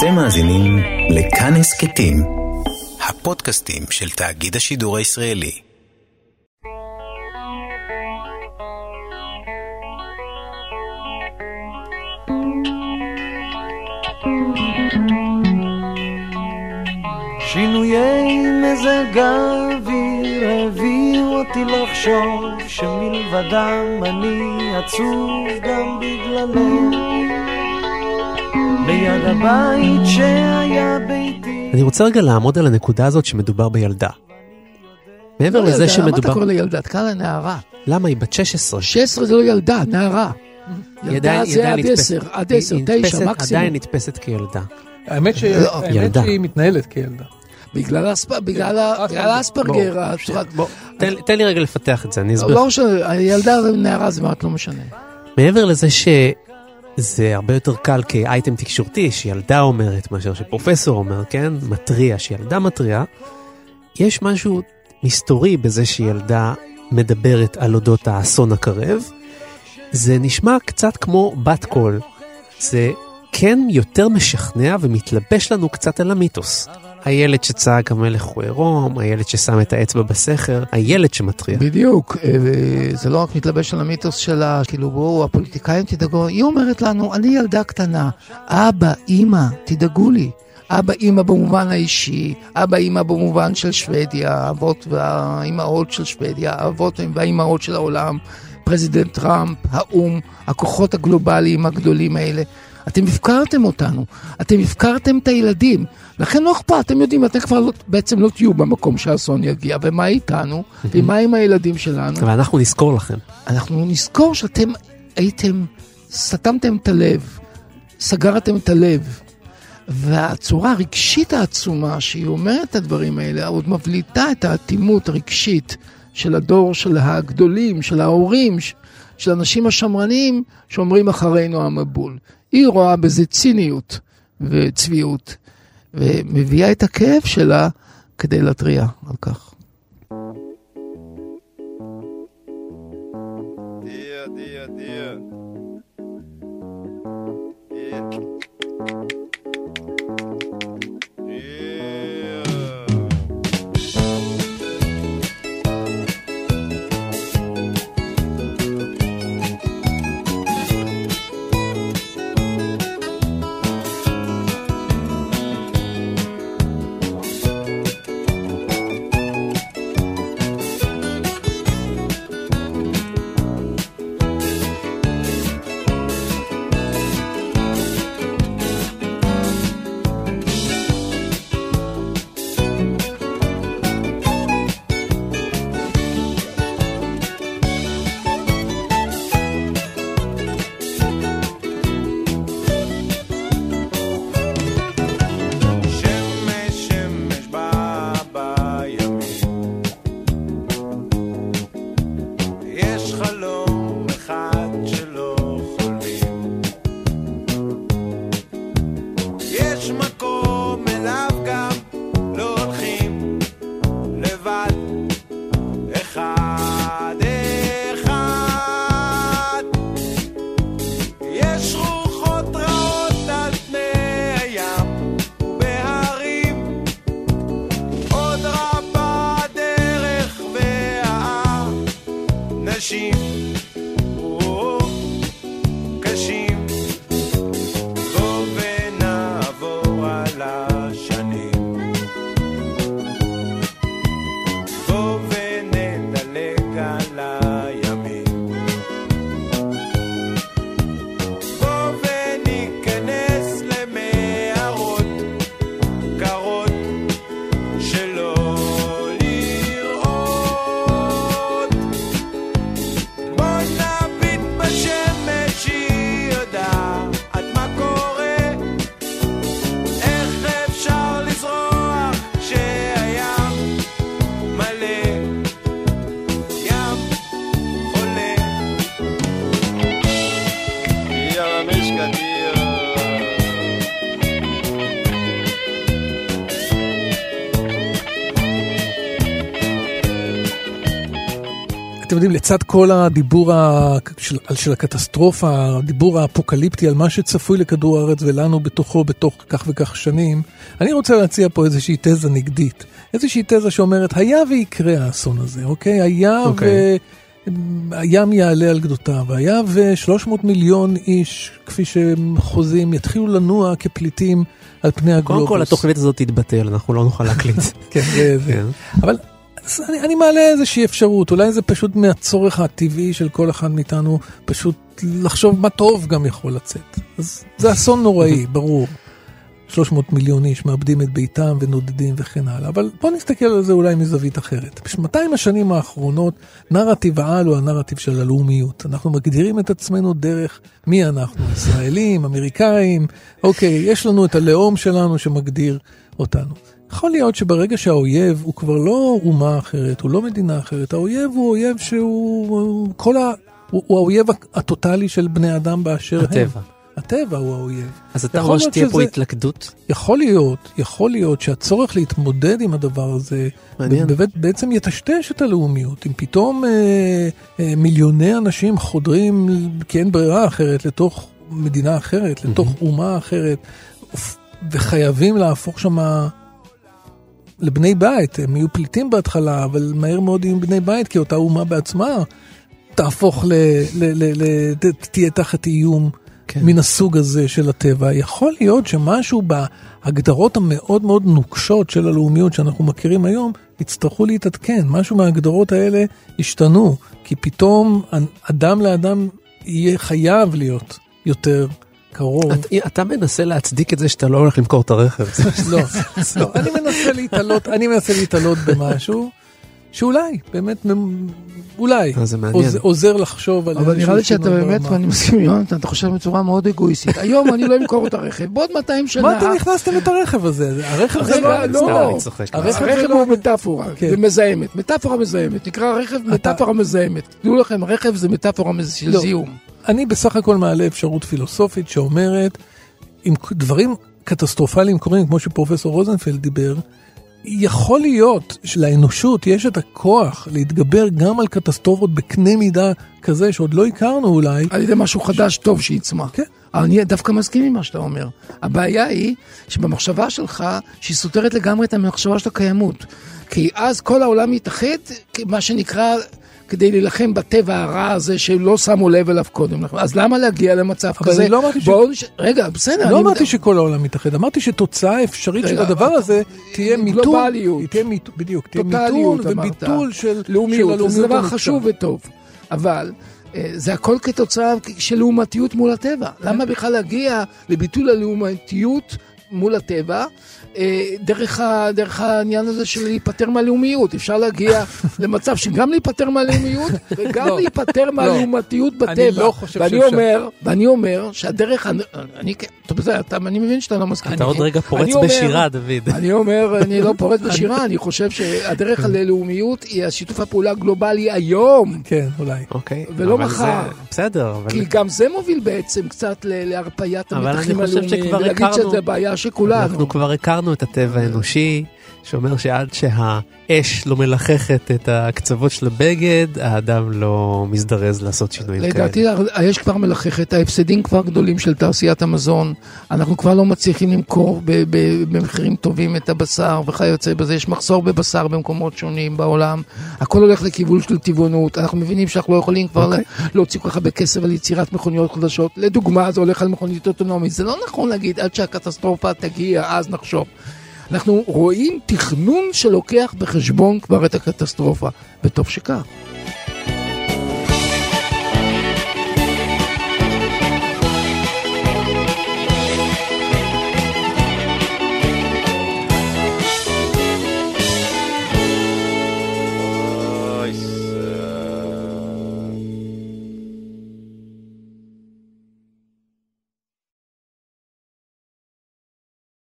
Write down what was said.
אתם מאזינים לכאן הסכתים, הפודקאסטים של תאגיד השידור הישראלי. שינויי מזג האוויר הביאו אותי לחשוב שמלבדם אני עצוב גם בגללך. ליד הבית שהיה ביתי אני רוצה רגע לעמוד על הנקודה הזאת שמדובר בילדה. מעבר לא לזה ילדה, למה אתה שמדובר... קורא לה ילדה? תקרא לה נערה. למה? היא בת 16. 16 זה לא ילדה, נערה. היא ילדה היא זה עד נתפסת- 10, עד היא 10, נתפסת- 9 מקסימום. עדיין נתפסת כילדה. האמת לא, ילדה. שהיא מתנהלת כילדה. בגלל האספרגר, תן לי רגע לפתח את זה, אני אסביר. לא משנה, הילדה ונערה זה מעט לא משנה. מעבר לזה שזה הרבה יותר קל כאייטם תקשורתי, שילדה אומרת מאשר שפרופסור אומר, כן? מתריע, שילדה מתריעה, יש משהו מסתורי בזה שילדה מדברת על אודות האסון הקרב. זה נשמע קצת כמו בת קול. זה כן יותר משכנע ומתלבש לנו קצת על המיתוס. הילד שצעק המלך הוא עירום, הילד ששם את האצבע בסכר, הילד שמתריע. בדיוק, זה לא רק מתלבש על המיתוס שלה, כאילו בואו, הפוליטיקאים תדאגו, היא אומרת לנו, אני ילדה קטנה, אבא, אימא, תדאגו לי. אבא, אימא במובן האישי, אבא, אימא במובן של שוודיה, האבות והאימהות של שוודיה, האבות והאימהות של העולם, President טראמפ, האו"ם, הכוחות הגלובליים הגדולים האלה. אתם הפקרתם אותנו, אתם הפקרתם את הילדים, לכן לא אכפת, אתם יודעים, אתם כבר לא, בעצם לא תהיו במקום שהאסון יגיע, ומה איתנו, ומה עם הילדים שלנו. אבל אנחנו נזכור לכם. אנחנו נזכור שאתם הייתם, סתמתם את הלב, סגרתם את הלב, והצורה הרגשית העצומה שהיא אומרת את הדברים האלה, עוד מבליטה את האטימות הרגשית של הדור של הגדולים, של ההורים, של האנשים השמרנים שאומרים אחרינו המבול. היא רואה בזה ציניות וצביעות, ומביאה את הכאב שלה כדי להתריע על כך. Dear, dear, dear. she אתם יודעים, לצד כל הדיבור ה... של, של הקטסטרופה, הדיבור האפוקליפטי על מה שצפוי לכדור הארץ ולנו בתוכו בתוך כך וכך שנים, אני רוצה להציע פה איזושהי תזה נגדית. איזושהי תזה שאומרת, היה ויקרה האסון הזה, אוקיי? היה אוקיי. ו... הים יעלה על גדותיו, היה ו-300 מיליון איש, כפי שהם חוזים, יתחילו לנוע כפליטים על פני הגלובוס. קודם כל התוכנית הזאת תתבטל, אנחנו לא נוכל להקליט. כן, זה. כן. אבל אז אני, אני מעלה איזושהי אפשרות, אולי זה פשוט מהצורך הטבעי של כל אחד מאיתנו, פשוט לחשוב מה טוב גם יכול לצאת. אז זה אסון נוראי, ברור. 300 מיליון איש מאבדים את ביתם ונודדים וכן הלאה. אבל בוא נסתכל על זה אולי מזווית אחרת. ב-200 השנים האחרונות, נרטיב העל הוא הנרטיב של הלאומיות. אנחנו מגדירים את עצמנו דרך מי אנחנו, ישראלים, אמריקאים, אוקיי, יש לנו את הלאום שלנו שמגדיר אותנו. יכול להיות שברגע שהאויב הוא כבר לא אומה אחרת, הוא לא מדינה אחרת, האויב הוא אויב שהוא הוא כל ה... הוא, הוא האויב הטוטלי של בני אדם באשר הם. הטבע. הטבע הוא האויב. אז אתה להיות שתהיה פה שזה- התלכדות? יכול להיות, יכול להיות שהצורך להתמודד עם הדבר הזה מעניין. באמת, בעצם יטשטש את הלאומיות. אם פתאום אה, אה, מיליוני אנשים חודרים, כי אין ברירה אחרת, לתוך מדינה אחרת, לתוך אומה אחרת, וחייבים להפוך שם לבני בית. הם יהיו פליטים בהתחלה, אבל מהר מאוד יהיו בני בית, כי אותה אומה בעצמה תהפוך ל... ל, ל, ל ת- תהיה תחת איום. כן. מן הסוג הזה של הטבע. יכול להיות שמשהו בהגדרות המאוד מאוד נוקשות של הלאומיות שאנחנו מכירים היום, יצטרכו להתעדכן. משהו מההגדרות האלה ישתנו, כי פתאום אדם לאדם יהיה חייב להיות יותר קרוב. את- אתה מנסה להצדיק את זה שאתה לא הולך למכור את הרכב. לא, לא, אני מנסה להתעלות, אני מנסה להתעלות במשהו שאולי, באמת, מ- אולי, אה. עוז- עוזר לחשוב על אבל נראה לי שאתה באמת. ואני מסכים עם יונתן, אתה חושב בצורה מאוד אגואיסטית. היום אני לא אמכור את הרכב, בעוד 200 שנה... מה אתם הכנסתם את הרכב הזה? הרכב זה לא... לא. אני צוחק. הרכב הוא לא- מטאפורה, כן. זה מזהמת, מטאפורה מזהמת, נקרא רכב מטאפורה מזהמת. תדעו לכם, רכב זה מטאפורה של לא. זיהום. אני בסך הכל מעלה אפשרות פילוסופית שאומרת, אם דברים קטסטרופליים קורים, כמו שפרופסור רוזנפלד דיבר, יכול להיות שלאנושות יש את הכוח להתגבר גם על קטסטרופות בקנה מידה כזה שעוד לא הכרנו אולי. על ידי משהו חדש טוב שיצמח. כן. אבל אני דווקא מסכים עם מה שאתה אומר. הבעיה היא שבמחשבה שלך, שהיא סותרת לגמרי את המחשבה של הקיימות. כי אז כל העולם יתאחד, מה שנקרא, כדי להילחם בטבע הרע הזה שלא שמו לב אליו קודם. אז למה להגיע למצב אבל כזה? אני לא אמרתי ש- בואו נש... רגע, בסדר. לא אמרתי מדבר- שכל העולם מתאחד, אמרתי שתוצאה אפשרית של רגע, הדבר הזה תהיה מיתון, גלובליות. תהיה מיתון, בדיוק, תהיה מיתון. וביטול של של לאומיות, הלאומיות זה דבר. חשוב וטוב, אבל אה, זה הכל כתוצאה של לעומתיות מול הטבע. למה בכלל להגיע לביטול הלעומתיות מול הטבע? אה, דרך, ה, דרך העניין הזה של להיפטר מהלאומיות. אפשר להגיע למצב שגם להיפטר מהלאומיות וגם לא, להיפטר מהלעומתיות בטבע. אני לא חושב ואני שאפשר. אומר, ואני אומר שהדרך, אני, כן- טוב, בסדר, אתה- אני מבין שאתה לא מסכים. אתה עוד רגע פורץ אומר- בשירה, דוד. אני אומר, אני לא פורץ בשירה, אני חושב שהדרך ללאומיות היא השיתוף הפעולה הגלובלי היום. כן, אולי. אוקיי. ולא אבל מחר. זה- בסדר, אבל... כי גם זה מוביל בעצם קצת ל- להרפיית אבל המתחים אני חושב הלאומיים, שכבר ולהגיד הכרנו- שזה בעיה של כולנו. אנחנו כבר הכרנו את הטבע האנושי, שאומר שעד שהאש לא מלחכת את הקצוות של הבגד, האדם לא מזדרז לעשות שינויים כאלה. לדעתי האש כבר מלחכת, ההפסדים כבר גדולים של תעשיית המזון, אנחנו כבר לא מצליחים למכור במחירים טובים את הבשר וכיוצא בזה, יש מחסור בבשר במקומות שונים בעולם, הכל הולך לכיוון של טבעונות, אנחנו מבינים שאנחנו לא יכולים כבר אוקיי. להוציא כל כך הרבה כסף על יצירת מכוניות חדשות, לדוגמה זה הולך על מכונית אוטונומית, זה לא נכון להגיד עד שהקטסטרופה תגיע אז נחשוב. אנחנו רואים תכנון שלוקח בחשבון כבר את הקטסטרופה, וטוב שכך.